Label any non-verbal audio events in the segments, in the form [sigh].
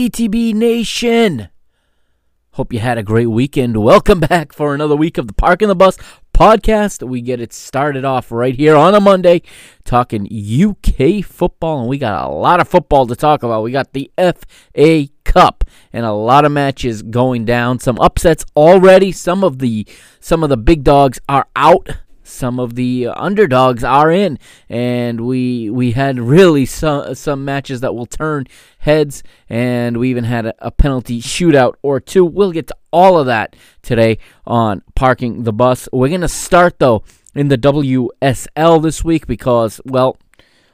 PTB Nation? Hope you had a great weekend. Welcome back for another week of the Park and the Bus podcast. We get it started off right here on a Monday talking UK football, and we got a lot of football to talk about. We got the FA Cup and a lot of matches going down. Some upsets already. Some of the some of the big dogs are out some of the underdogs are in, and we we had really some some matches that will turn heads, and we even had a, a penalty shootout or two. We'll get to all of that today on parking the bus. We're gonna start though in the WSL this week because well.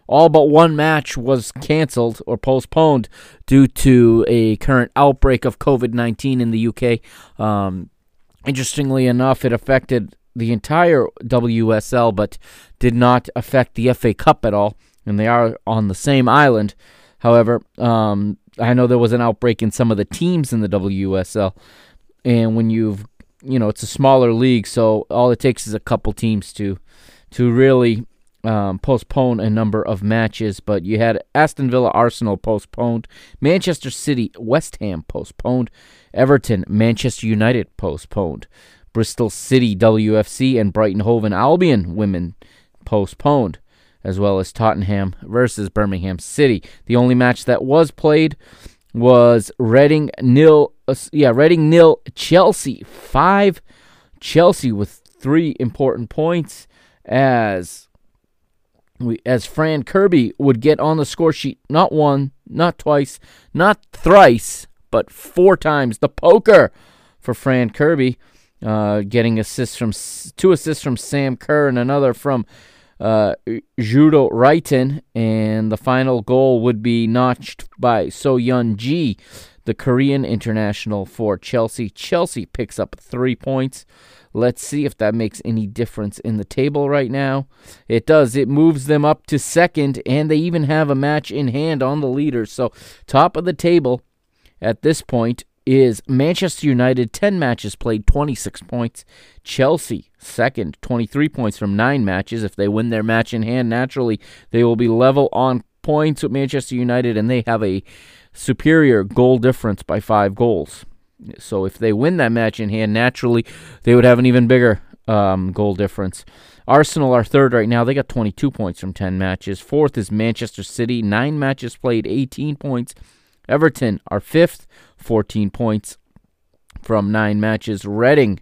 All but one match was canceled or postponed due to a current outbreak of COVID 19 in the UK. Um, interestingly enough, it affected the entire WSL, but did not affect the FA Cup at all. And they are on the same island. However, um, I know there was an outbreak in some of the teams in the WSL, and when you've you know it's a smaller league, so all it takes is a couple teams to to really um, postpone a number of matches. But you had Aston Villa, Arsenal postponed, Manchester City, West Ham postponed, Everton, Manchester United postponed. Bristol City WFC and Brighton Hove and Albion women postponed, as well as Tottenham versus Birmingham City. The only match that was played was Reading nil. Uh, yeah, Reading nil. Chelsea five. Chelsea with three important points as we, as Fran Kirby would get on the score sheet not one, not twice, not thrice, but four times. The poker for Fran Kirby uh, getting assists from two assists from Sam Kerr and another from uh, Guro Reiten, and the final goal would be notched by So Yun Ji, the Korean international for Chelsea. Chelsea picks up three points. Let's see if that makes any difference in the table right now. It does. It moves them up to second, and they even have a match in hand on the leaders. So, top of the table at this point is Manchester United, 10 matches played, 26 points. Chelsea, second, 23 points from nine matches. If they win their match in hand, naturally, they will be level on points with Manchester United, and they have a superior goal difference by five goals. So if they win that match in hand, naturally, they would have an even bigger um, goal difference. Arsenal are third right now. They got 22 points from 10 matches. Fourth is Manchester City, nine matches played, 18 points. Everton are fifth, 14 points from nine matches. Reading,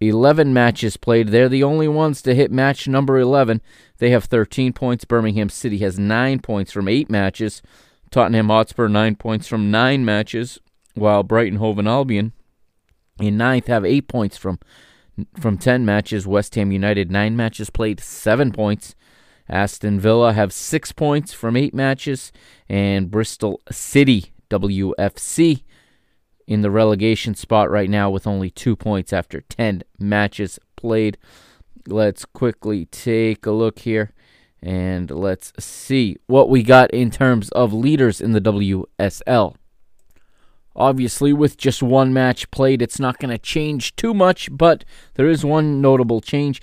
11 matches played. They're the only ones to hit match number 11. They have 13 points. Birmingham City has nine points from eight matches. Tottenham Hotspur, nine points from nine matches, while Brighton Hove and Albion in ninth have eight points from from 10 matches. West Ham United, nine matches played, seven points. Aston Villa have six points from eight matches, and Bristol City WFC in the relegation spot right now with only two points after 10 matches played. Let's quickly take a look here and let's see what we got in terms of leaders in the WSL. Obviously, with just one match played, it's not going to change too much, but there is one notable change.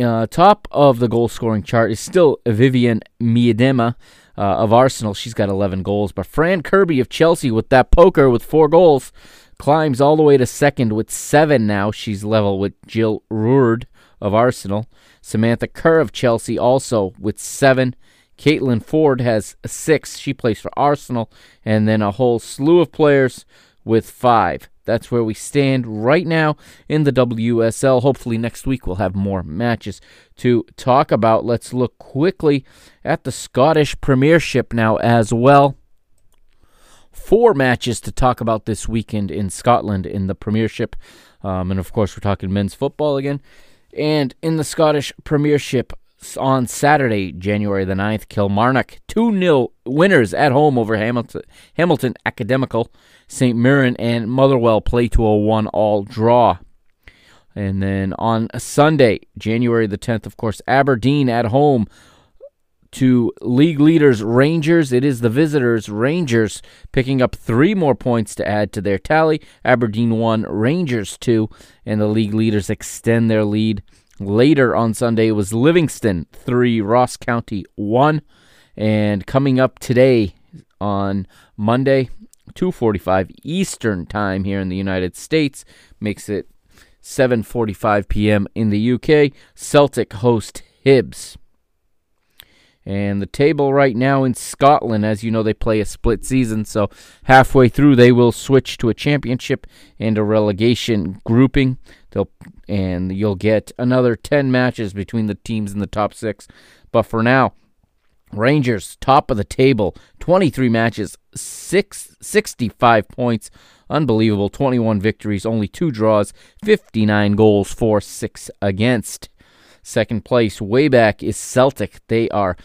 Uh, top of the goal scoring chart is still Vivianne Miedema uh, of Arsenal. She's got 11 goals. But Fran Kirby of Chelsea with that poker with four goals climbs all the way to second with seven now. She's level with Jill Roord of Arsenal. Samantha Kerr of Chelsea also with seven. Caitlin Foord has six. She plays for Arsenal. And then a whole slew of players with five. That's where we stand right now in the WSL. Hopefully, next week we'll have more matches to talk about. Let's look quickly at the Scottish Premiership now as well. Four matches to talk about this weekend in Scotland in the Premiership. Um, and of course, we're talking men's football again. And in the Scottish Premiership, on Saturday, January the 9th, Kilmarnock 2 0 winners at home over Hamilton, Hamilton Academical. St. Mirren and Motherwell play to a 1 all draw. And then on Sunday, January the 10th, of course, Aberdeen at home to league leaders Rangers. It is the visitors Rangers picking up three more points to add to their tally. Aberdeen 1, Rangers 2, and the league leaders extend their lead. Later on Sunday it was Livingston 3, Ross County 1. And coming up today on Monday, 2:45 Eastern Time here in the United States makes it 7:45 p.m. in the UK. Celtic host Hibs. And the table right now in Scotland, as you know, they play a split season, so halfway through they will switch to a championship and a relegation grouping. They'll and you'll get another 10 matches between the teams in the top 6. But for now, Rangers, top of the table, 23 matches, six, 65 points. Unbelievable. 21 victories, only two draws, 59 goals for, six against. Second place, way back, is Celtic. They are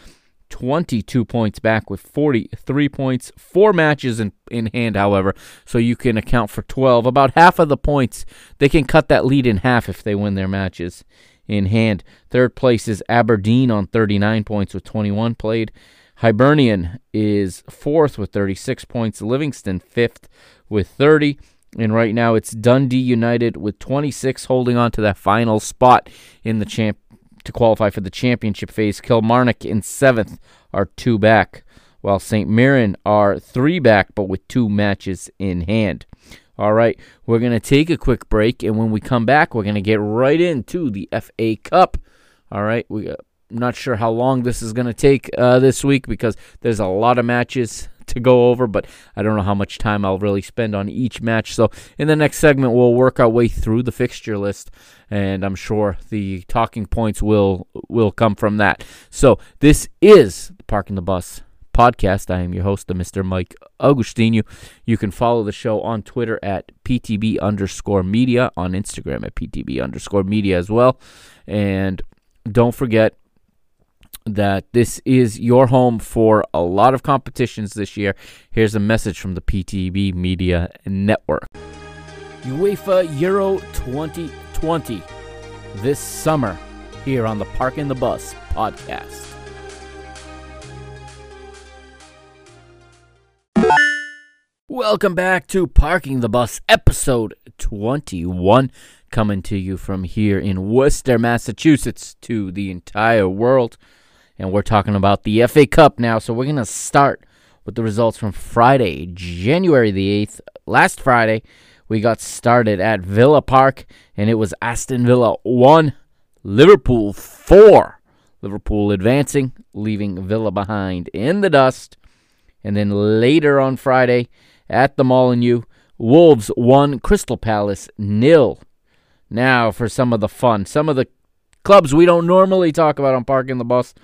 22 points back with 43 points, four matches in, in hand, however, so you can account for 12. About half of the points, they can cut that lead in half if they win their matches in hand. Third place is Aberdeen on 39 points with 21 played. Hibernian is fourth with 36 points. Livingston fifth with 30. And right now it's Dundee United with 26 holding on to that final spot in the champ to qualify for the championship phase. Kilmarnock in seventh are two back, while St. Mirren are three back but with two matches in hand. All right, we're going to take a quick break, and when we come back, we're going to get right into the FA Cup. All right, we, I'm not sure how long this is going to take uh, this week because there's a lot of matches [laughs] to go over, but I don't know how much time I'll really spend on each match. So in the next segment, we'll work our way through the fixture list, and I'm sure the talking points will will come from that. So this is the Parking the Bus podcast. I am your host, the Mr. Mike Augustinu. You can follow the show on Twitter at PTB underscore media, on Instagram at PTB underscore media as well. And don't forget that this is your home for a lot of competitions this year. Here's a message from the PTB Media Network. UEFA Euro 2020 this summer here on the Park the Bus podcast. Welcome back to Parking the Bus, episode 21, coming to you from here in Worcester, Massachusetts, to the entire world. And we're talking about the FA Cup now, so we're going to start with the results from Friday, January the 8th. Last Friday, we got started at Villa Park, and it was Aston Villa 1, Liverpool 4. Liverpool advancing, leaving Villa behind in the dust. And then later on Friday, at the Molineux. Wolves 1, Crystal Palace nil. Now for some of the fun. Some of the clubs we don't normally talk about on Parking the Bus.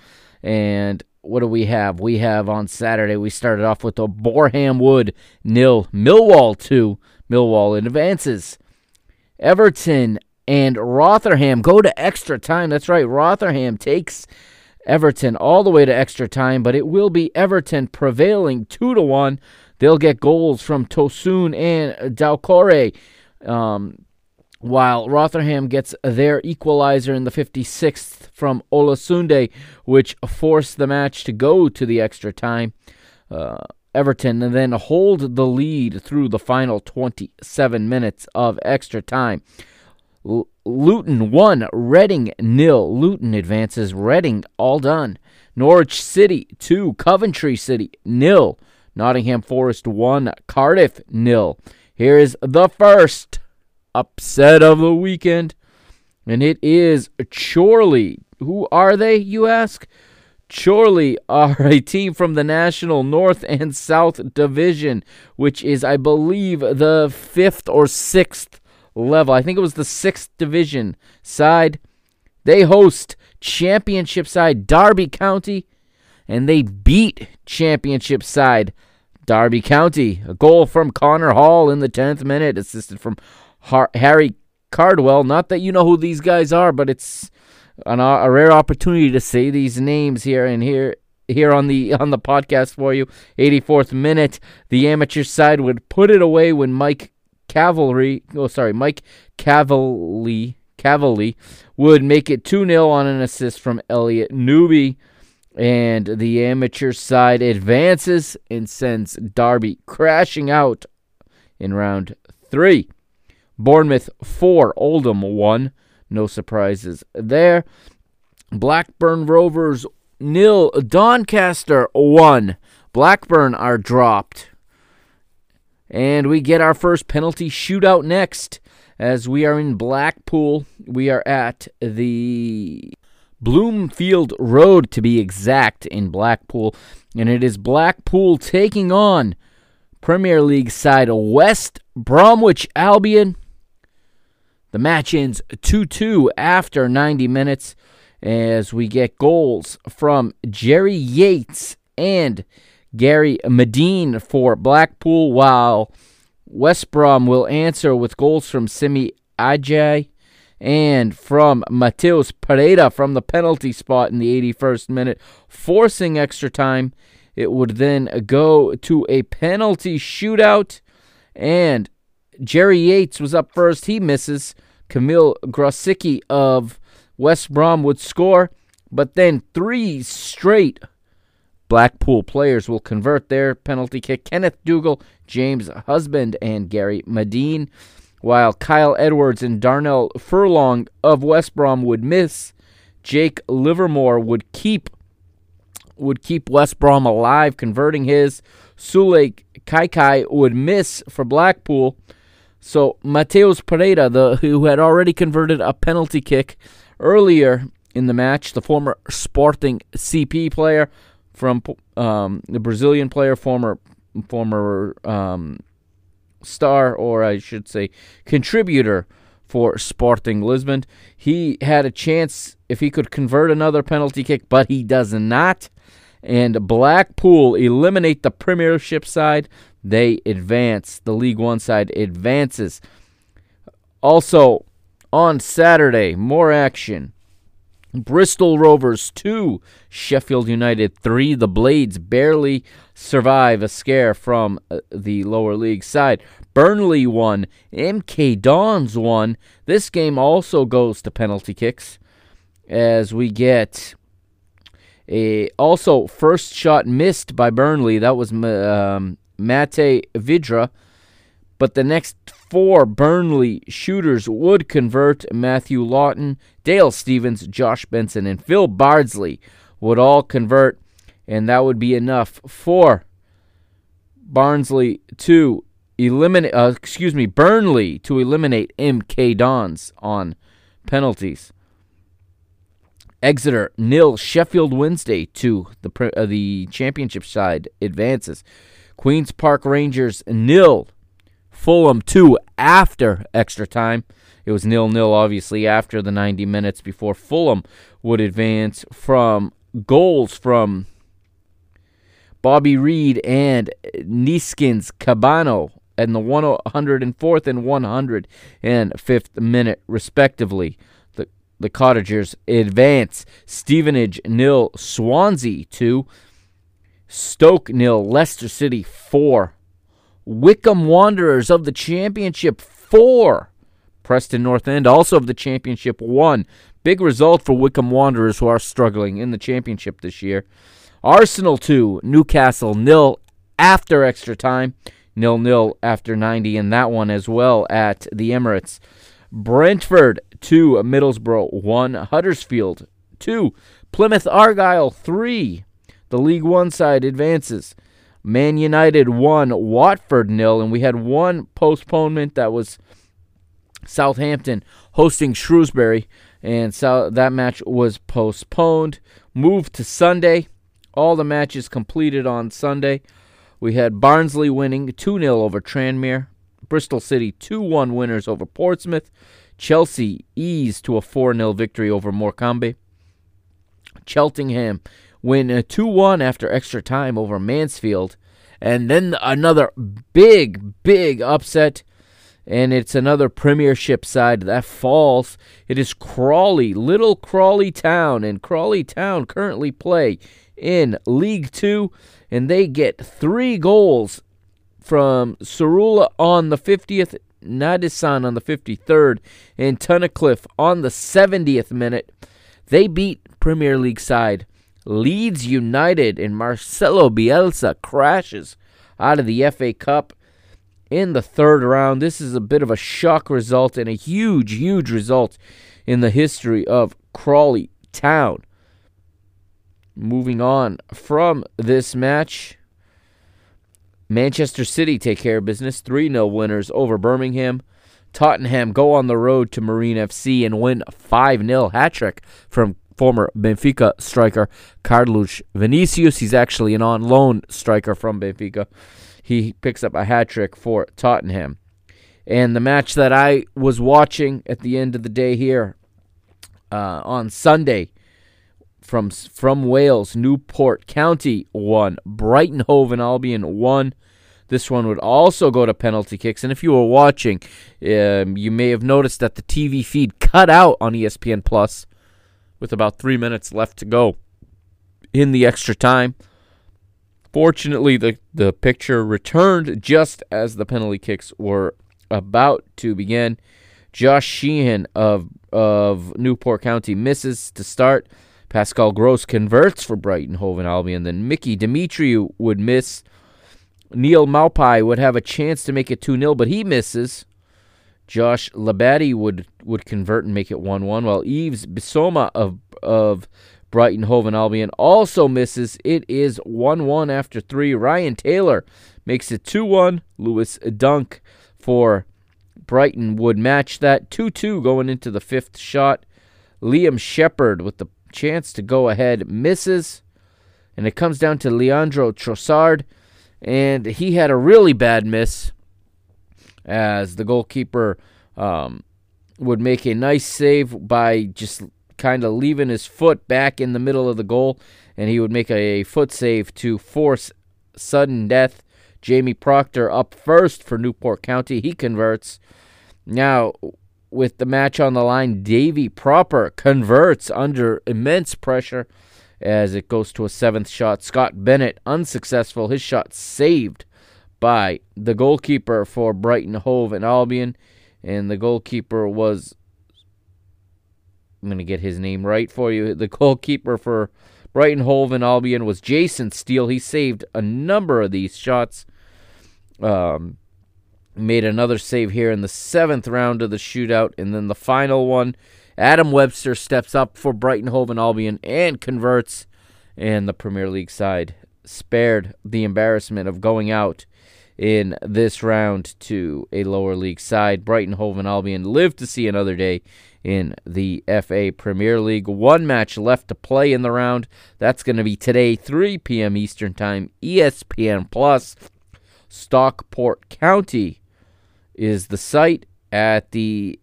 And what do we have? We have on Saturday, we started off with a Boreham Wood nil, Millwall 2. Millwall in advances. Everton and Rotherham go to extra time. That's right, Rotherham takes Everton all the way to extra time, but it will be Everton prevailing 2 to 1 They'll get goals from Tosun and Doucouré. Um, while Rotherham gets their equalizer in the 56th from Olosunde, which forced the match to go to the extra time. Uh, Everton and then hold the lead through the final 27 minutes of extra time. L- Luton 1, Reading nil. Luton advances, Reading all done. Norwich City 2, Coventry City nil. Nottingham Forest 1, Cardiff nil. Here is the first upset of the weekend, and it is Chorley. Who are they, you ask? Chorley are a team from the National North and South Division, which is, I believe, the fifth or sixth level. I think it was the sixth division side. They host championship side Derby County, and they beat championship side Derby County. A goal from Connor Hall in the 10th minute, assisted from Har- Harry Cardwell. Not that you know who these guys are, but it's an, uh, a rare opportunity to say these names here and here here on the [laughs] on the podcast for you. 84th minute, the amateur side would put it away when Mike Cavalry, oh sorry, Mike Cavalry, Cavalry would make it 2-0 on an assist from Elliot Newby. And the amateur side advances and sends Derby crashing out in round three. Bournemouth 4, Oldham 1. No surprises there. Blackburn Rovers nil, Doncaster 1. Blackburn are dropped. And we get our first penalty shootout next as we are in Blackpool. We are at the Bloomfield Road, to be exact, in Blackpool. And it is Blackpool taking on Premier League side West Bromwich Albion. The match ends 2 2 after 90 minutes as we get goals from Jerry Yates and Gary Madine for Blackpool, while West Brom will answer with goals from Semi Ajayi and from Matheus Pereira from the penalty spot in the 81st minute, forcing extra time. It would then go to a penalty shootout, and Jerry Yates was up first. He misses. Kamil Grosicki of West Brom would score, but then three straight Blackpool players will convert their penalty kick. Kenneth Dougall, James Husband, and Gary Madine, while Kyle Edwards and Darnell Furlong of West Brom would miss. Jake Livermore would keep would keep West Brom alive, converting his. Sule Kaikai would miss for Blackpool. So Matheus Pereira, the who had already converted a penalty kick earlier in the match, the former Sporting CP player from um, the Brazilian player, former former um, star, or I should say, contributor for Sporting Lisbon. He had a chance if he could convert another penalty kick, but he does not. And Blackpool eliminate the Premiership side they advance. The League One side advances. Also, on Saturday, more action. Bristol Rovers 2, Sheffield United 3. The Blades barely survive a scare from uh, the lower league side. Burnley 1, MK Dons 1. This game also goes to penalty kicks as we get a also first shot missed by Burnley. That was um, Mate Vydra, but the next four Burnley shooters would convert Matthew Lowton, Dale Stephens, Josh Benson, and Phil Bardsley would all convert, and that would be enough for Barnsley to eliminate. Uh, excuse me, Burnley to eliminate MK Dons on penalties. Exeter nil, Sheffield Wednesday two. The uh, the championship side advances. Queens Park Rangers nil, Fulham two after extra time. It was nil nil, obviously, after the 90 minutes before Fulham would advance from goals from Bobby Reed and Neeskens Kebano in the 104th and 105th minute, respectively. The, the Cottagers advance. Stevenage nil, Swansea 2. Stoke nil, Leicester City 4. Wycombe Wanderers of the Championship 4. Preston North End also of the Championship 1. Big result for Wycombe Wanderers who are struggling in the Championship this year. Arsenal 2, Newcastle nil after extra time. Nil nil after 90 in that one as well at the Emirates. Brentford 2, Middlesbrough 1, Huddersfield 2, Plymouth Argyle 3. The League One side advances. Man United won, Watford nil, and we had one postponement that was Southampton hosting Shrewsbury, and so that match was postponed. moved to Sunday. All the matches completed on Sunday. We had Barnsley winning 2 0 over Tranmere. Bristol City 2 1 winners over Portsmouth. Chelsea eased to a 4 0 victory over Morecambe. Cheltenham win 2 1 after extra time over Mansfield. And then another big, big upset. And it's another Premiership side that falls. It is Crawley, Little Crawley Town. And Crawley Town currently play in League Two. And they get three goals from Tsaroulla on the 50th, Nadesan on the 53rd, and Tunnicliffe on the 70th minute. They beat Premier League side Leeds United and Marcelo Bielsa crashes out of the FA Cup in the third round. This is a bit of a shock result and a huge, huge result in the history of Crawley Town. Moving on from this match, Manchester City take care of business. 3 0 winners over Birmingham. Tottenham go on the road to Marine FC and win 5 0 hat trick from former Benfica striker Carlos Vinicius. He's actually an on loan striker from Benfica. He picks up a hat trick for Tottenham. And the match that I was watching at the end of the day here uh, on Sunday from from Wales, Newport County won, Brighton Hove and Albion won. This one would also go to penalty kicks. And if you were watching, um, you may have noticed that the TV feed cut out on ESPN Plus with about three minutes left to go in the extra time. Fortunately, the, the picture returned just as the penalty kicks were about to begin. Josh Sheehan of of Newport County misses to start. Pascal Gross converts for Brighton Hove and Albion. Then Mickey Demetriou would miss. Neal Maupay would have a chance to make it 2 0, but he misses. Josh Labadie would, would convert and make it 1 1, while Yves Bissouma of, of Brighton Hove and Albion also misses. It is 1 1 after 3. Ryan Taylor makes it 2 1. Lewis Dunk for Brighton would match that 2 2 going into the fifth shot. Liam Shephard with the chance to go ahead misses. And it comes down to Leandro Trossard. And he had a really bad miss as the goalkeeper um, would make a nice save by just kind of leaving his foot back in the middle of the goal. And he would make a foot save to force sudden death. Jamie Proctor up first for Newport County. He converts. Now, with the match on the line, Davy Proper converts under immense pressure as it goes to a seventh shot. Scott Bennett unsuccessful. His shot saved by the goalkeeper for Brighton Hove and Albion. And the goalkeeper was. I'm going to get his name right for you. The goalkeeper for Brighton Hove and Albion was Jason Steele. He saved a number of these shots. Um, made another save here in the seventh round of the shootout. And then the final one, Adam Webster steps up for Brighton Hove and Albion and converts. And the Premier League side spared the embarrassment of going out in this round to a lower league side. Brighton Hove and Albion live to see another day in the FA Premier League. One match left to play in the round. That's going to be today, 3 p.m. Eastern Time, ESPN Plus. Stockport County is the site at the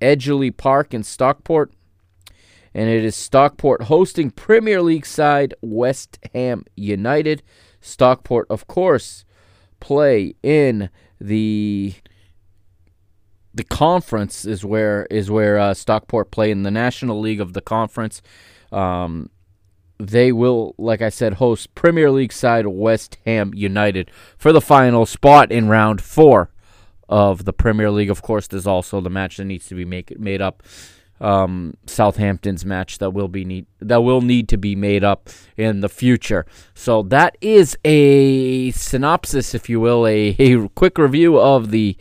Edgeley Park in Stockport. And it is Stockport hosting Premier League side West Ham United. Stockport, of course, play in the the conference is where is where uh, Stockport play in the National League of the conference. Um, they will, like I said, host Premier League side West Ham United for the final spot in round four of the Premier League. Of course, there's also the match that needs to be make, made up. Um, Southampton's match that will be need that will need to be made up in the future. So that is a synopsis, if you will, a, [laughs] a quick review of the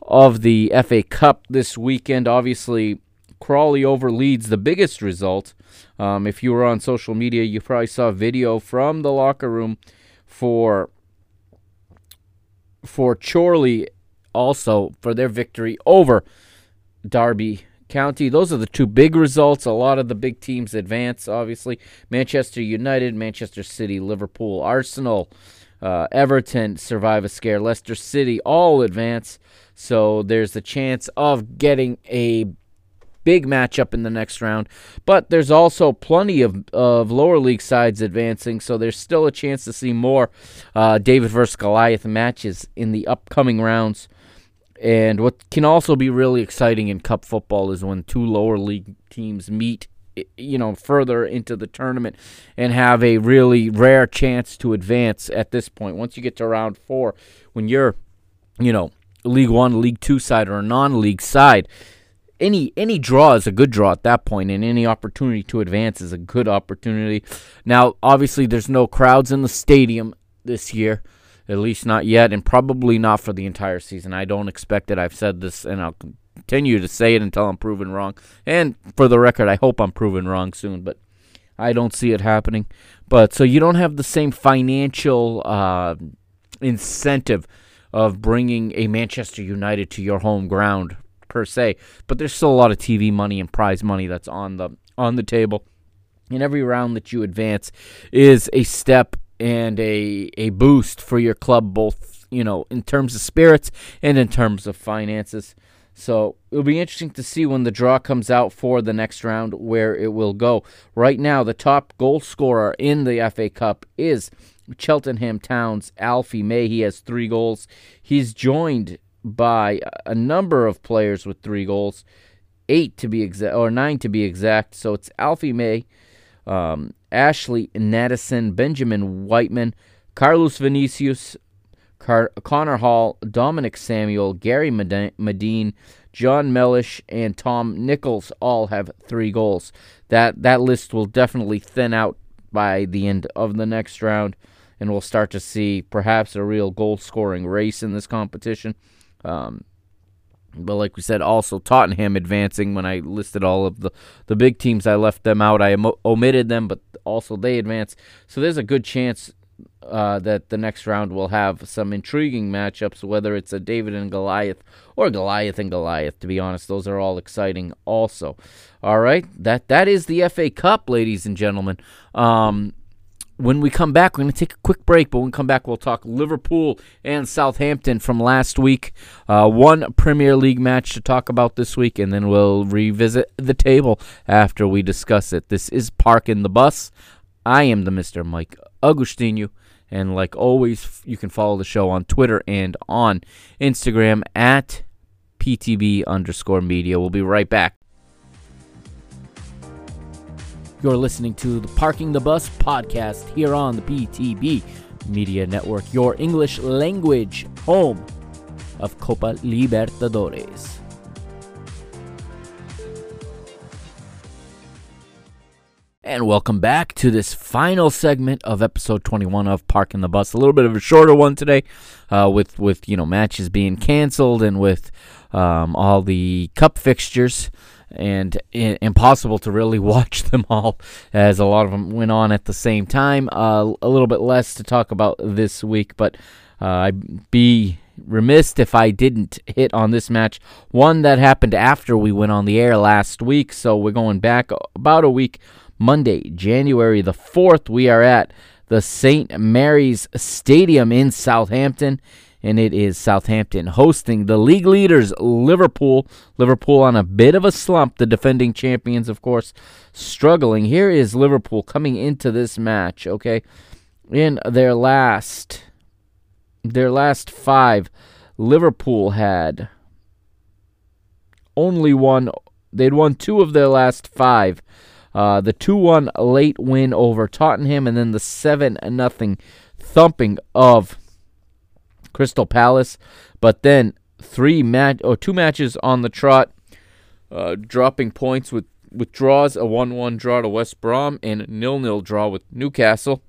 of the FA Cup this weekend. Obviously, Crawley over Leeds, the biggest result. Um, if you were on social media, you probably saw a video from the locker room for for Chorley also for their victory over Derby County. Those are the two big results. A lot of the big teams advance, obviously. Manchester United, Manchester City, Liverpool, Arsenal, uh, Everton survive a scare. Leicester City all advance. So there's the chance of getting a big matchup in the next round. But there's also plenty of, of lower league sides advancing, so there's still a chance to see more uh, David versus Goliath matches in the upcoming rounds. And what can also be really exciting in Cup football is when two lower league teams meet you know further into the tournament and have a really rare chance to advance at this point. Once you get to round 4 when you're you know league 1 league 2 side or a non-league side any any draw is a good draw at that point and any opportunity to advance is a good opportunity. Now obviously there's no crowds in the stadium this year at least not yet, and probably not for the entire season. I don't expect it. I've said this, and I'll continue to say it until I'm proven wrong. And for the record, I hope I'm proven wrong soon, but I don't see it happening. But so you don't have the same financial uh, incentive of bringing a Manchester United to your home ground per se, but there's still a lot of TV money and prize money that's on the on the table. And every round that you advance is a step and a a boost for your club, both you know in terms of spirits and in terms of finances. So it'll be interesting to see when the draw comes out for the next round where it will go. Right now, the top goal scorer in the FA Cup is Cheltenham Town's Alfie May. He has three goals. He's joined by a number of players with three goals, eight to be exact, or nine to be exact. So it's Alfie May, um, Ashley Nadesan, Benjamin Whiteman, Carlos Vinicius, Car- Connor Hall, Dominic Samuel, Gary Madine, John Mellish, and Tom Nichols all have three goals. That that list will definitely thin out by the end of the next round, and we'll start to see perhaps a real goal scoring race in this competition. Um, but like we said, also Tottenham advancing. When I listed all of the, the big teams, I left them out. I omitted them, but also they advance. So there's a good chance uh, that the next round will have some intriguing matchups, whether it's a David and Goliath or Goliath and Goliath. To be honest, those are all exciting. Also, all right, that that is the FA Cup, ladies and gentlemen. Um, when we come back, we're going to take a quick break, but when we come back, we'll talk Liverpool and Southampton from last week. Uh, one Premier League match to talk about this week, and then we'll revisit the table after we discuss it. This is Park in the Bus. I am the Mr. Mike Agustinu, and like always, you can follow the show on Twitter and on Instagram at PTB underscore media. We'll be right back. You're listening to the Parking the Bus podcast here on the PTB Media Network, your English language home of Copa Libertadores. And welcome back to this final segment of episode 21 of Parking the Bus. A little bit of a shorter one today, uh, with with you know matches being canceled and with um, all the cup fixtures and impossible to really [laughs] watch them all as a lot of them went on at the same time. Uh, a little bit less to talk about this week, but uh, I'd be remiss if I didn't hit on this match. One that happened after we went on the air last week, so we're going back about a week. Monday, January the 4th, we are at the St. Mary's Stadium in Southampton and it is Southampton hosting the league leaders, Liverpool. Liverpool on a bit of a slump, the defending champions, of course, struggling. Here is Liverpool coming into this match, okay? In their last their last 5, Liverpool had only one they'd won two of their last 5. Uh, the 2-1 late win over Tottenham and then the 7 nothing thumping of Crystal Palace, but then three match or two matches on the trot, uh, dropping points with with draws, a one-one draw to West Brom and nil-nil draw with Newcastle.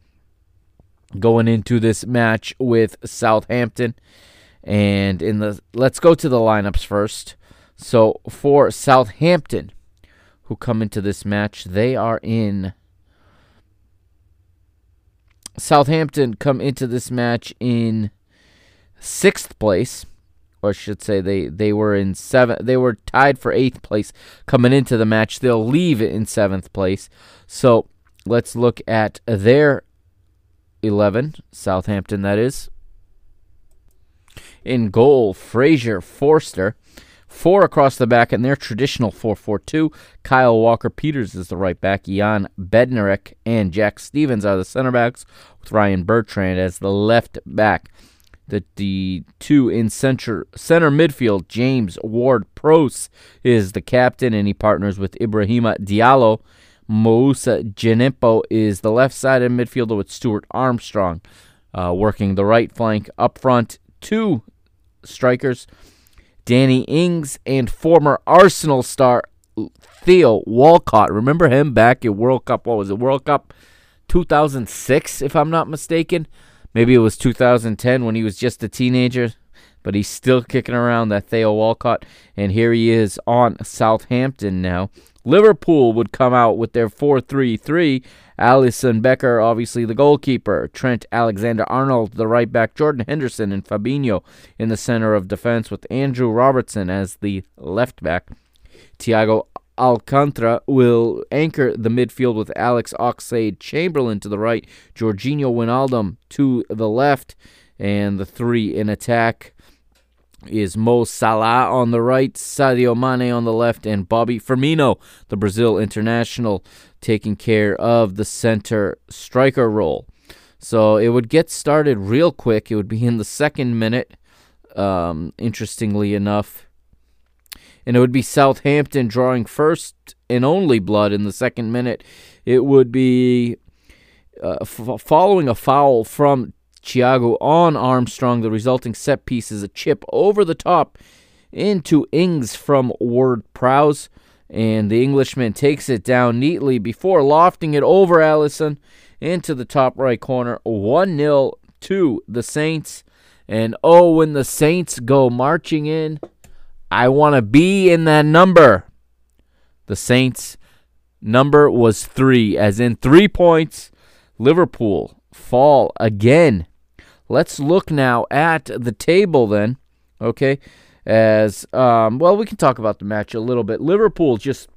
Going into this match with Southampton, and in the let's go to the lineups first. So for Southampton, who come into this match, they are in. Southampton come into this match in sixth place or I should say they they were in seven. They were tied for eighth place coming into the match. They'll leave in seventh place. So let's look at their eleven. Southampton, that is. In goal, Fraser Forster. Four across the back in their traditional 4 4 2. Kyle Walker Peters is the right back. Jan Bednarek and Jack Stephens are the center backs, with Ryan Bertrand as the left back. The, the two in center, center midfield, James Ward Prowse is the captain, and he partners with Ibrahima Diallo. Moussa Djenepo is the left sided midfielder with Stuart Armstrong uh, working the right flank. Up front, two strikers. Danny Ings and former Arsenal star Theo Walcott. Remember him back at World Cup? What was it? World Cup 2006, if I'm not mistaken. Maybe it was 2010 when he was just a teenager, but he's still kicking around that Theo Walcott. And here he is on Southampton now. Liverpool would come out with their 4 3 3. Alisson Becker, obviously the goalkeeper. Trent Alexander Arnold, the right back. Jordan Henderson and Fabinho in the center of defense, with Andrew Robertson as the left back. Thiago Alcantara will anchor the midfield with Alex Oxlade Chamberlain to the right, Georginio Wijnaldum to the left, and the three in attack is Mo Salah on the right, Sadio Mane on the left, and Bobby Firmino, the Brazil international, taking care of the center striker role. So it would get started real quick. It would be in the second minute, um, interestingly enough. And it would be Southampton drawing first and only blood in the second minute. It would be uh, f- following a foul from Thiago on Armstrong. The resulting set piece is a chip over the top into Ings from Ward Prowse. And the Englishman takes it down neatly before lofting it over Alisson into the top right corner. 1 0 to the Saints. And oh, when the Saints go marching in, I want to be in that number. The Saints' number was three, as in three points. Liverpool fall again Let's look now at the table then. Okay, as um, well, we can talk about the match a little bit. Liverpool just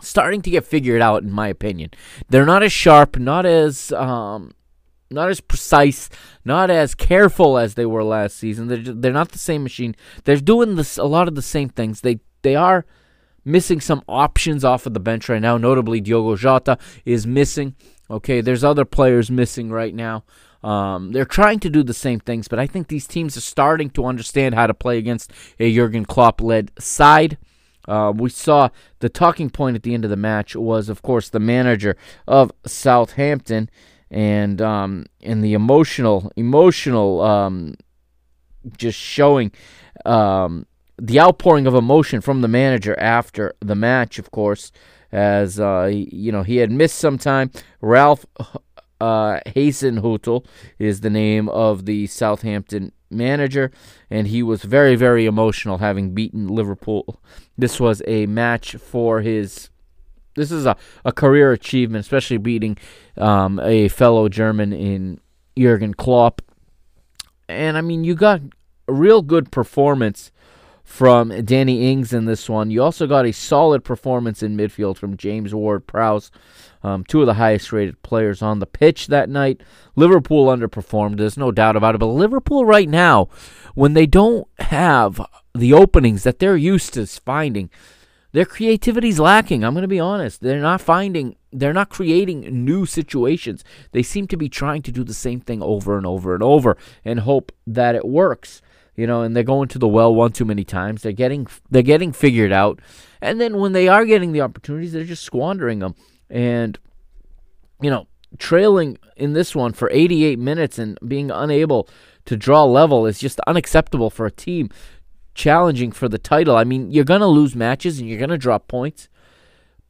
starting to get figured out, in my opinion. They're not as sharp, not as um, not as precise, not as careful as they were last season. They're just, they're not the same machine. They're doing this a lot of the same things. They they are missing some options off of the bench right now. Notably, Diogo Jota is missing. Okay, there's other players missing right now. Um, they're trying to do the same things, but I think these teams are starting to understand how to play against a Jurgen Klopp led side. Uh, we saw the talking point at the end of the match was, of course, the manager of Southampton, and um, and the emotional, emotional, um, just showing um, the outpouring of emotion from the manager after the match, of course, as uh, you know he had missed some time. Ralph uh, Hasenhüttl is the name of the Southampton manager, and he was very, very emotional having beaten Liverpool. This was a match for his. This is a, a career achievement, especially beating um, a fellow German in Jurgen Klopp. And I mean, you got a real good performance from Danny Ings in this one. You also got a solid performance in midfield from James Ward Prowse um, two of the highest rated players on the pitch that night. Liverpool underperformed, there's no doubt about it. But Liverpool, right now, when they don't have the openings that they're used to finding, their creativity's lacking. I'm going to be honest. They're not finding, they're not creating new situations. They seem to be trying to do the same thing over and over and over and hope that it works. You know, and they're going to the well one too many times. They're getting they're getting figured out, and then when they are getting the opportunities, they're just squandering them. And, you know, trailing in this one for 88 minutes and being unable to draw level is just unacceptable for a team challenging for the title. I mean, you're going to lose matches and you're going to drop points,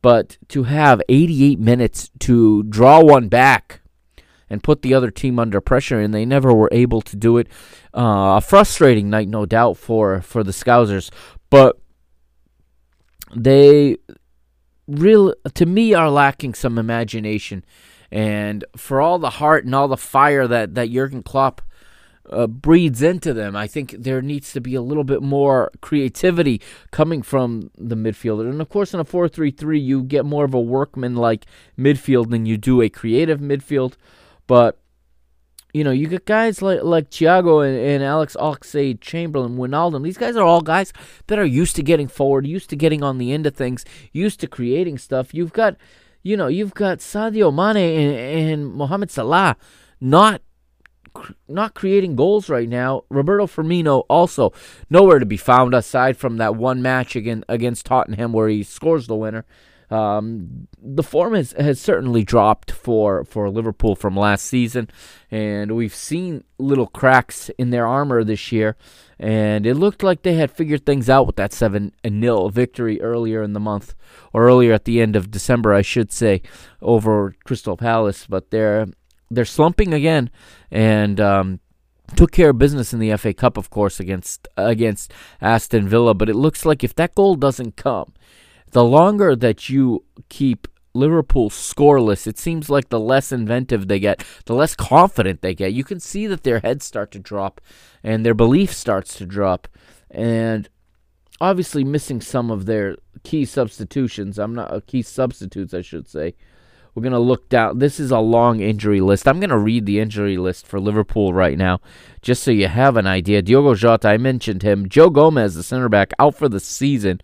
but to have 88 minutes to draw one back and put the other team under pressure, and they never were able to do it. Uh, a frustrating night, no doubt, for for the Scousers, but they real to me are lacking some imagination. And for all the heart and all the fire that, that Jurgen Klopp uh, breeds into them. I think there needs to be a little bit more creativity coming from the midfielder. And of course, in a 4 3 3, you get more of a workman like midfield than you do a creative midfield. But, you know, you get guys like, like Thiago and, and Alex Oxlade Chamberlain, Wijnaldum. These guys are all guys that are used to getting forward, used to getting on the end of things, used to creating stuff. You've got, you know, you've got Sadio Mane and, and Mohamed Salah not not creating goals right now. Roberto Firmino also nowhere to be found aside from that one match against against Tottenham where he scores the winner. Um, the form has, has certainly dropped for, for Liverpool from last season, and we've seen little cracks in their armor this year. And it looked like they had figured things out with that 7 0 victory earlier in the month, or earlier at the end of December, I should say, over Crystal Palace. But they're they're slumping again, and um, took care of business in the FA Cup, of course, against against Aston Villa. But it looks like if that goal doesn't come, the longer that you keep Liverpool scoreless, it seems like the less inventive they get, the less confident they get. You can see that their heads start to drop, and their belief starts to drop, and obviously missing some of their key substitutions. I'm not uh, key substitutes, I should say. We're going to look down. This is a long injury list. I'm going to read the injury list for Liverpool right now, just so you have an idea. Diogo Jota, I mentioned him. Joe Gomez, the center back, out for the season.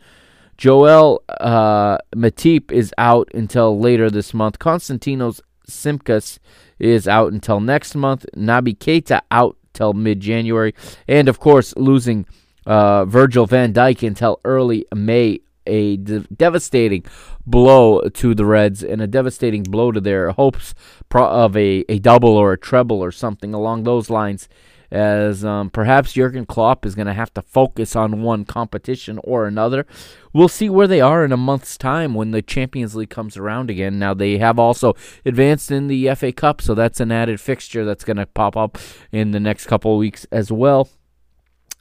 Joel uh, Matip is out until later this month. Konstantinos Tsimikas is out until next month. Naby Keita out till mid January. And of course, losing uh, Virgil van Dijk until early May a de- devastating blow to the Reds and a devastating blow to their hopes pro- of a, a double or a treble or something along those lines. As um, perhaps Jurgen Klopp is going to have to focus on one competition or another. We'll see where they are in a month's time when the Champions League comes around again. Now, they have also advanced in the FA Cup, so that's an added fixture that's going to pop up in the next couple of weeks as well.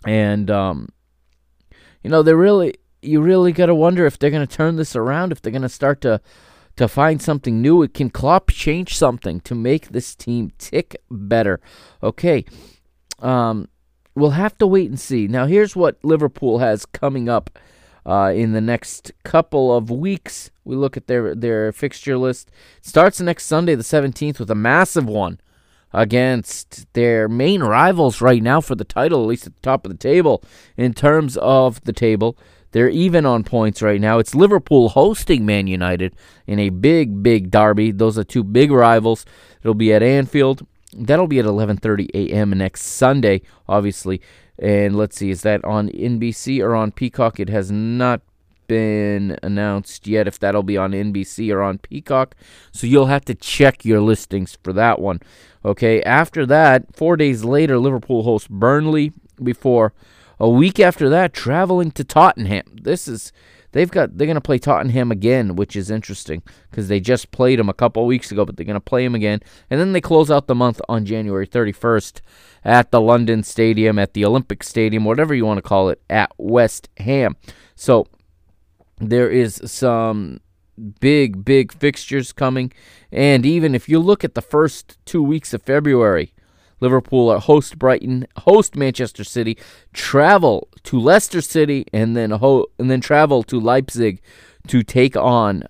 And, um, you know, they're really you really got to wonder if they're going to turn this around, if they're going to start to to find something new. It can Klopp change something to make this team tick better. Okay, um, we'll have to wait and see. Now, here's what Liverpool has coming up uh, in the next couple of weeks. We look at their their fixture list. It starts next Sunday, the 17th, with a massive one against their main rivals right now for the title, at least at the top of the table in terms of the table. They're even on points right now. It's Liverpool hosting Man United in a big, big derby. Those are two big rivals. It'll be at Anfield. That'll be at 11:30 a.m. next Sunday, obviously. And let's see, is that on NBC or on Peacock? It has not been announced yet if that'll be on NBC or on Peacock. So you'll have to check your listings for that one. Okay, after that, four days later, Liverpool hosts Burnley before a week after that, traveling to Tottenham. This is they've got they're going to play Tottenham again, which is interesting because they just played them a couple weeks ago, but they're going to play them again, and then they close out the month on January 31st at the London Stadium, at the Olympic Stadium, whatever you want to call it, at West Ham. So there is some big, big fixtures coming, and even if you look at the first two weeks of February. Liverpool are host Brighton, host Manchester City, travel to Leicester City, and then ho- and then travel to Leipzig to take on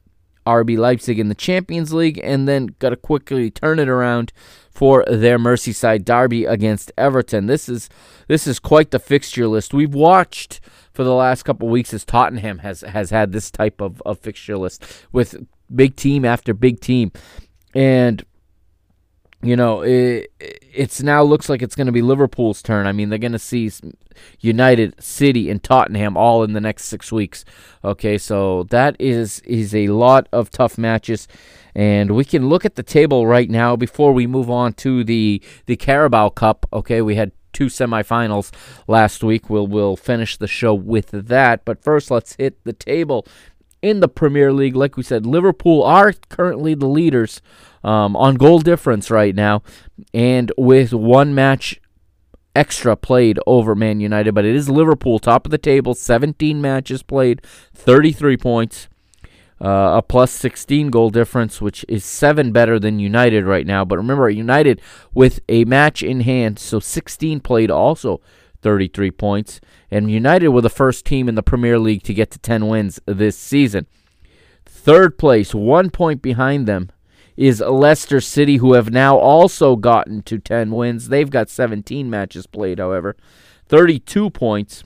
RB Leipzig in the Champions League, and then got to quickly turn it around for their Merseyside derby against Everton. This is this is quite the fixture list. We've watched for the last couple weeks as Tottenham has has had this type of, of fixture list with big team after big team, and you know, it, it's now looks like it's going to be Liverpool's turn. I mean, they're going to see United, City, and Tottenham all in the next six weeks. Okay, so that is is a lot of tough matches, and we can look at the table right now before we move on to the the Carabao Cup. Okay, we had two semifinals last week. We'll we'll finish the show with that, but first let's hit the table in the Premier League. Like we said, Liverpool are currently the leaders um, on goal difference right now, and with one match extra played over Man United. But it is Liverpool top of the table, 17 matches played, 33 points. uh, a plus 16 goal difference, which is seven better than United right now. But remember, United with a match in hand, so 16 played also 33 points. And United were the first team in the Premier League to get to 10 wins this season. Third place, one point behind them, is Leicester City, who have now also gotten to 10 wins. They've got 17 matches played, however, 32 points.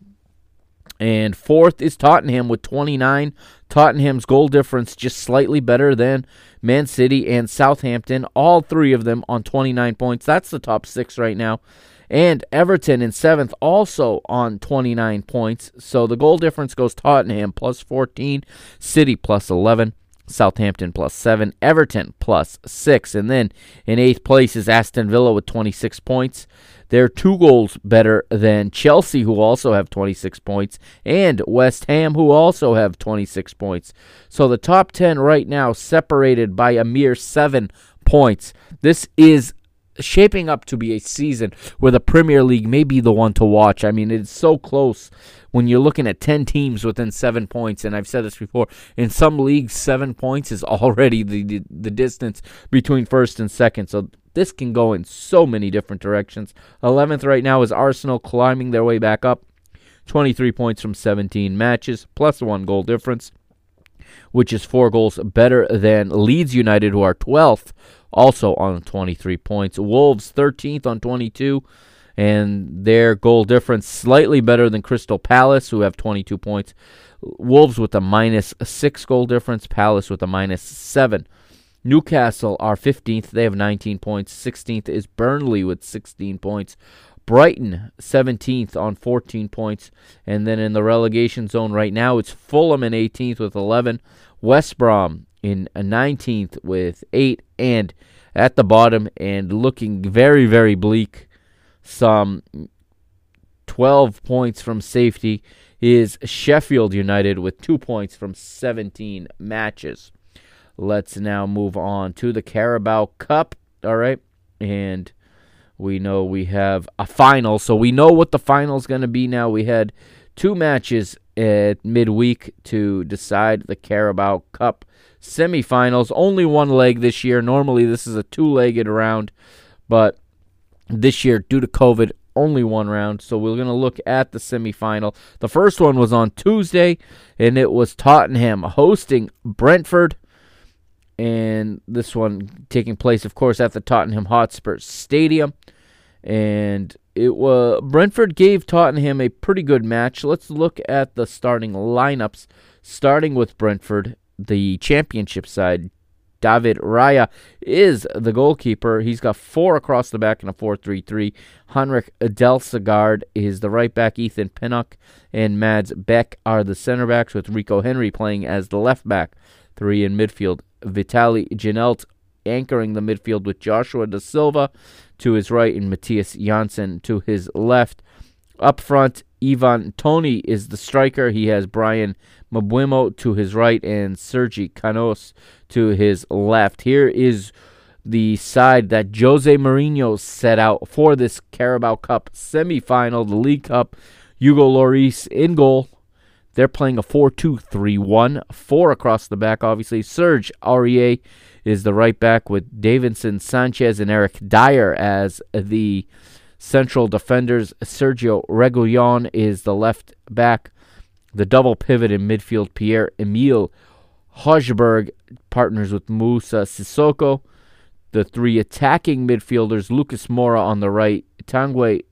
And fourth is Tottenham with 29. Tottenham's goal difference just slightly better than Man City and Southampton. All three of them on 29 points. That's the top six right now. And Everton in seventh, also on 29 points. So the goal difference goes Tottenham plus 14, City plus 11, Southampton plus 7, Everton plus 6. And then in eighth place is Aston Villa with 26 points. They're two goals better than Chelsea, who also have 26 points, and West Ham, who also have 26 points. So the top 10 right now separated by a mere seven points. This is shaping up to be a season where the Premier League may be the one to watch. I mean, it's so close when you're looking at 10 teams within seven points. And I've said this before in some leagues, seven points is [laughs] already the, the, the distance between first and second. So this can go in so many different directions. 11th right now is Arsenal climbing their way back up. 23 points from 17 matches, plus one goal difference, which is four goals better than Leeds United, who are 12th also on 23 points. Wolves 13th on 22, and their goal difference slightly better than Crystal Palace, who have 22 points. Wolves with a minus six goal difference, Palace with a minus seven. Newcastle are 15th. They have 19 points. 16th is Burnley with 16 points. Brighton 17th on 14 points. And then in the relegation zone right now, it's Fulham in 18th with 11. West Brom in a 19th with 8 and at the bottom and looking very very bleak some 12 points from safety is Sheffield United with 2 points from 17 matches. Let's now move on to the Carabao Cup, all right? And we know we have a final, so we know what the final is going to be now. We had two matches at midweek to decide the Carabao Cup semifinals. Only one leg this year. Normally, this is a two legged round, but this year, due to COVID, only one round. So we're going to look at the semifinal. The first one was on Tuesday, and it was Tottenham hosting Brentford. And this one taking place, of course, at the Tottenham Hotspur Stadium. And it was Brentford gave Tottenham a pretty good match. Let's look at the starting lineups, starting with Brentford the championship side, David Raya is the goalkeeper. He's got four across the back in a 4 3 3. Henrik Dalsgaard is the right back. Ethan Pinnock and Mads Bech are the center backs, with Rico Henry playing as the left back. Three in midfield. Vitali Janelt anchoring the midfield with Joshua Da Silva to his right and Mathias Jensen to his left. Up front, Ivan Toney is the striker. He has Bryan Mbeumo to his right and Sergi Canos to his left. Here is the side that Jose Mourinho set out for this Carabao Cup semifinal, the League Cup. Hugo Lloris in goal. They're playing a 4 2 3 1. Four across the back, obviously. Serge Aurier is the right back with Davinson Sanchez and Eric Dier as the central defenders. Sergio Reguilon is the left back. The double pivot in midfield, Pierre Emile Hojbjerg partners with Moussa Sissoko. The three attacking midfielders, Lucas Moura on the right, Tanguy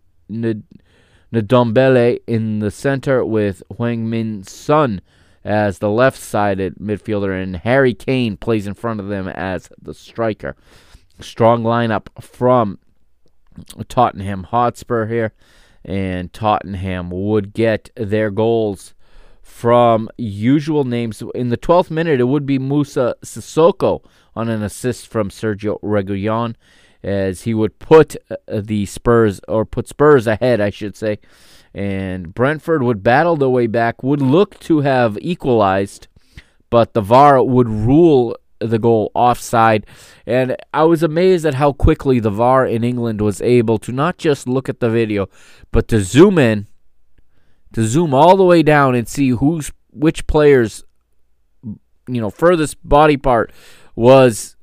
Ndombele in the center with Heung Min Son as the left-sided midfielder, and Harry Kane plays in front of them as the striker. Strong lineup from Tottenham Hotspur here, and Tottenham would get their goals from usual names. In the 12th minute, it would be Moussa Sissoko on an assist from Sergio Reguilon, as he would put uh, the Spurs, or put Spurs ahead, I should say. And Brentford would battle their way back, would look to have equalized, but the VAR would rule the goal offside. And I was amazed at how quickly the VAR in England was able to not just look at the video, but to zoom in, to zoom all the way down and see who's which players you know furthest body part was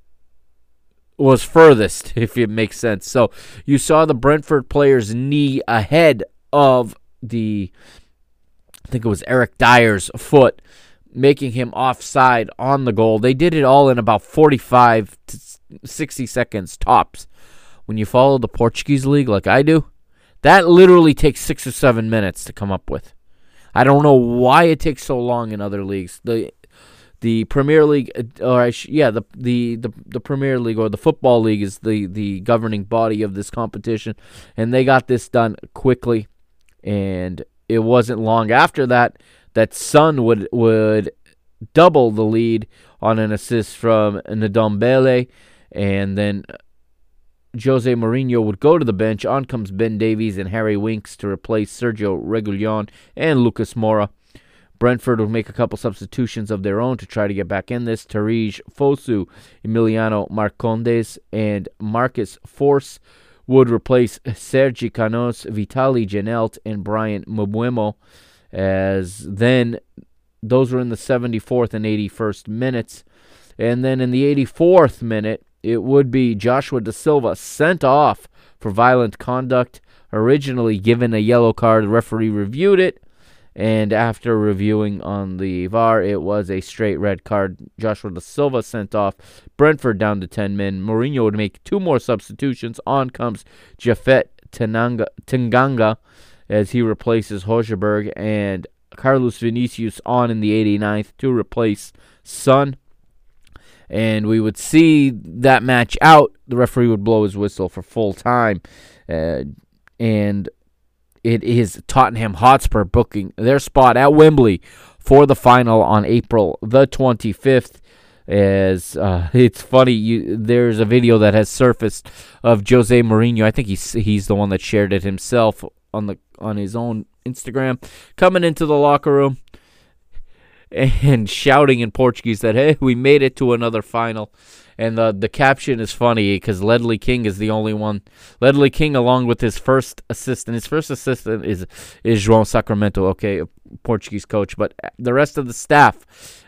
was furthest, [laughs] if it makes sense. So you saw the Brentford player's knee ahead of the, I think it was Eric Dier's foot, making him offside on the goal. They did it all in about 45 to 60 seconds tops. When you follow the Portuguese league like I do, that literally takes six or seven minutes to come up with. I don't know why it takes so long in other leagues. The the Premier League, uh, or sh- yeah, the, the the the Premier League or the Football League is the the governing body of this competition, and they got this done quickly, and it wasn't long after that that Son would would double the lead on an assist from Ndombele, and then Jose Mourinho would go to the bench. On comes Ben Davies and Harry Winks to replace Sergio Reguilon and Lucas Moura. Brentford would make a couple substitutions of their own to try to get back in this. Tarique Fosu, Emiliano Marcondes, and Marcus Forss would replace Sergi Canos, Vitali Janelt, and Bryan Mbeumo. As then those were in the 74th and 81st minutes. And then in the 84th minute, it would be Joshua Da Silva sent off for violent conduct. Originally given a yellow card, the referee reviewed it and after reviewing on the VAR, it was a straight red card. Joshua Da Silva sent off. Brentford down to 10 men. Mourinho would make two more substitutions. On comes Japhet Tanganga as he replaces Højbjerg and Carlos Vinicius on in the 89th to replace Son. And we would see that match out. The referee would blow his whistle for full time. Uh, and it is Tottenham Hotspur booking their spot at Wembley for the final on April the 25th. As uh, [laughs] it's funny, you, there's a video that has surfaced of Jose Mourinho. I think he's he's the one that shared it himself on the on his own Instagram, coming into the locker room and shouting in Portuguese that hey, we made it to another final. And the the caption is funny because Ledley King is the only one. Ledley King, along with his first assistant, his first assistant is is João Sacramento, okay, Portuguese coach, but the rest of the staff,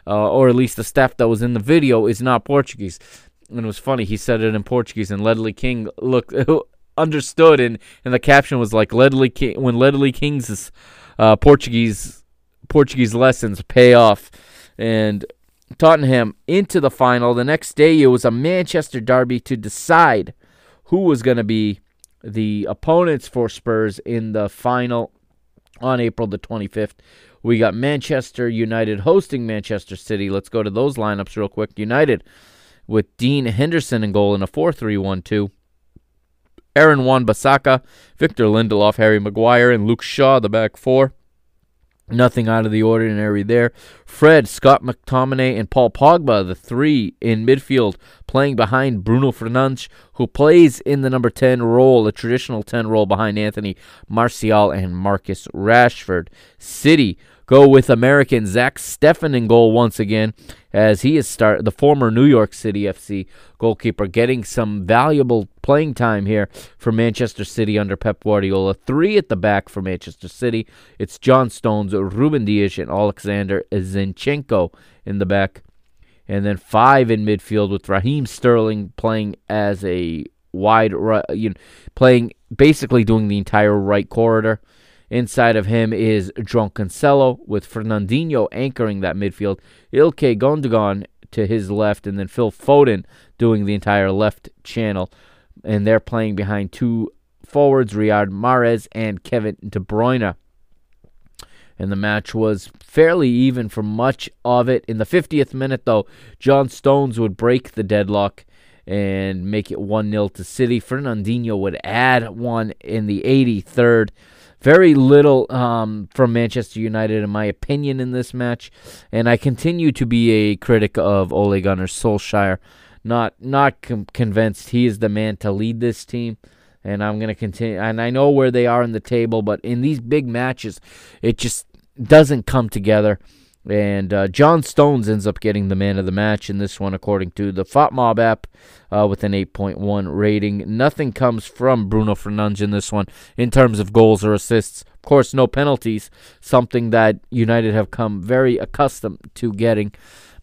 uh, or at least the staff that was in the video, is not Portuguese. And it was funny. He said it in Portuguese, and Ledley King looked [laughs] understood, and and the caption was like Ledley King when Ledley King's uh, Portuguese Portuguese lessons pay off, and Tottenham into the final. The next day, it was a Manchester derby to decide who was going to be the opponents for Spurs in the final on April the 25th. We got Manchester United hosting Manchester City. Let's go to those lineups real quick. United with Dean Henderson in goal in a 4 3 1 2. Aaron Wan Bissaka, Victor Lindelof, Harry Maguire, and Luke Shaw, the back four. Nothing out of the ordinary there. Fred, Scott McTominay, and Paul Pogba, the three in midfield, playing behind Bruno Fernandes, who plays in the number 10 role, a traditional 10 role behind Anthony Martial and Marcus Rashford. City go with American Zach Steffen in goal once again, as he is start the former New York City FC goalkeeper, getting some valuable playing time here for Manchester City under Pep Guardiola. Three at the back for Manchester City. It's John Stones, Ruben Dias, and Alexander Zinchenko in the back. And then five in midfield with Raheem Sterling playing as a wide, you know, playing basically doing the entire right corridor. Inside of him is João Cancelo with Fernandinho anchoring that midfield. Ilkay Gundogan to his left, and then Phil Foden doing the entire left channel. And they're playing behind two forwards, Riyad Mahrez and Kevin De Bruyne. And the match was fairly even for much of it. In the 50th minute, though, John Stones would break the deadlock and make it 1 0 to City. Fernandinho would add one in the 83rd. Very little um, from Manchester United, in my opinion, in this match, and I continue to be a critic of Ole Gunnar Solskjaer. Not not com- convinced he is the man to lead this team, and I'm gonna continue. And I know where they are in the table, but in these big matches, it just doesn't come together. And uh, John Stones ends up getting the man of the match in this one, according to the FotMob app, uh, with an 8.1 rating. Nothing comes from Bruno Fernandes in this one in terms of goals or assists. Of course, no penalties, something that United have come very accustomed to getting.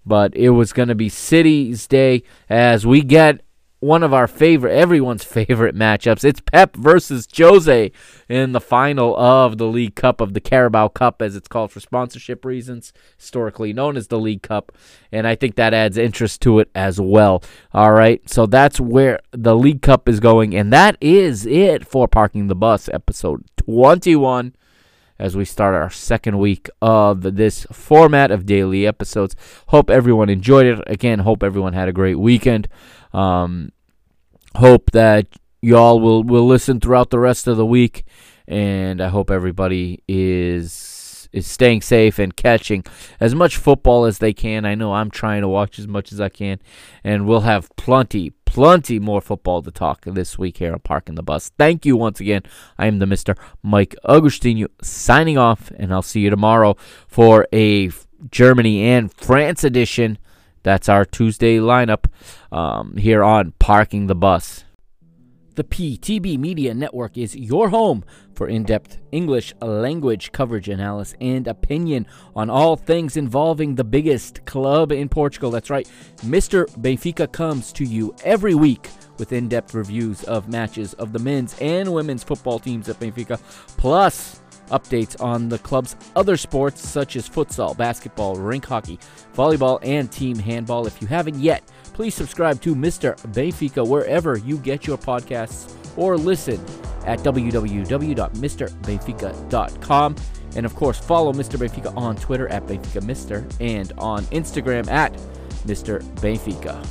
but it was going to be City's day as we get one of our favorite, everyone's [laughs] favorite matchups. It's Pep versus Jose in the final of the League Cup of the Carabao Cup, as it's called for sponsorship reasons, historically known as the League Cup. And I think that adds interest to it as well. All right, so that's where the League Cup is going. And that is it for Parking the Bus, episode 21 as we start our second week of this format of daily episodes. Hope everyone enjoyed it. Again, hope everyone had a great weekend. Um, hope that y'all will, will listen throughout the rest of the week, and I hope everybody is is staying safe and catching as much football as they can. I know I'm trying to watch as much as I can, and we'll have plenty, plenty more football to talk this week here on Parking the Bus. Thank you once again. I am the Mr. Mike Agustinu signing off, and I'll see you tomorrow for a Germany and France edition that's our Tuesday lineup um, here on Parking the Bus. The PTB Media Network is your home for in depth English language coverage, analysis, and opinion on all things involving the biggest club in Portugal. That's right, Mr. Benfica comes to you every week with in depth reviews of matches of the men's and women's football teams at Benfica, plus updates on the club's other sports such as futsal, basketball, rink hockey, volleyball, and team handball. If you haven't yet, please subscribe to Mr. Benfica wherever you get your podcasts or listen at www.mrbenfica.com. And of course, follow Mr. Benfica on Twitter at Benfica Mister and on Instagram at Mr. Benfica.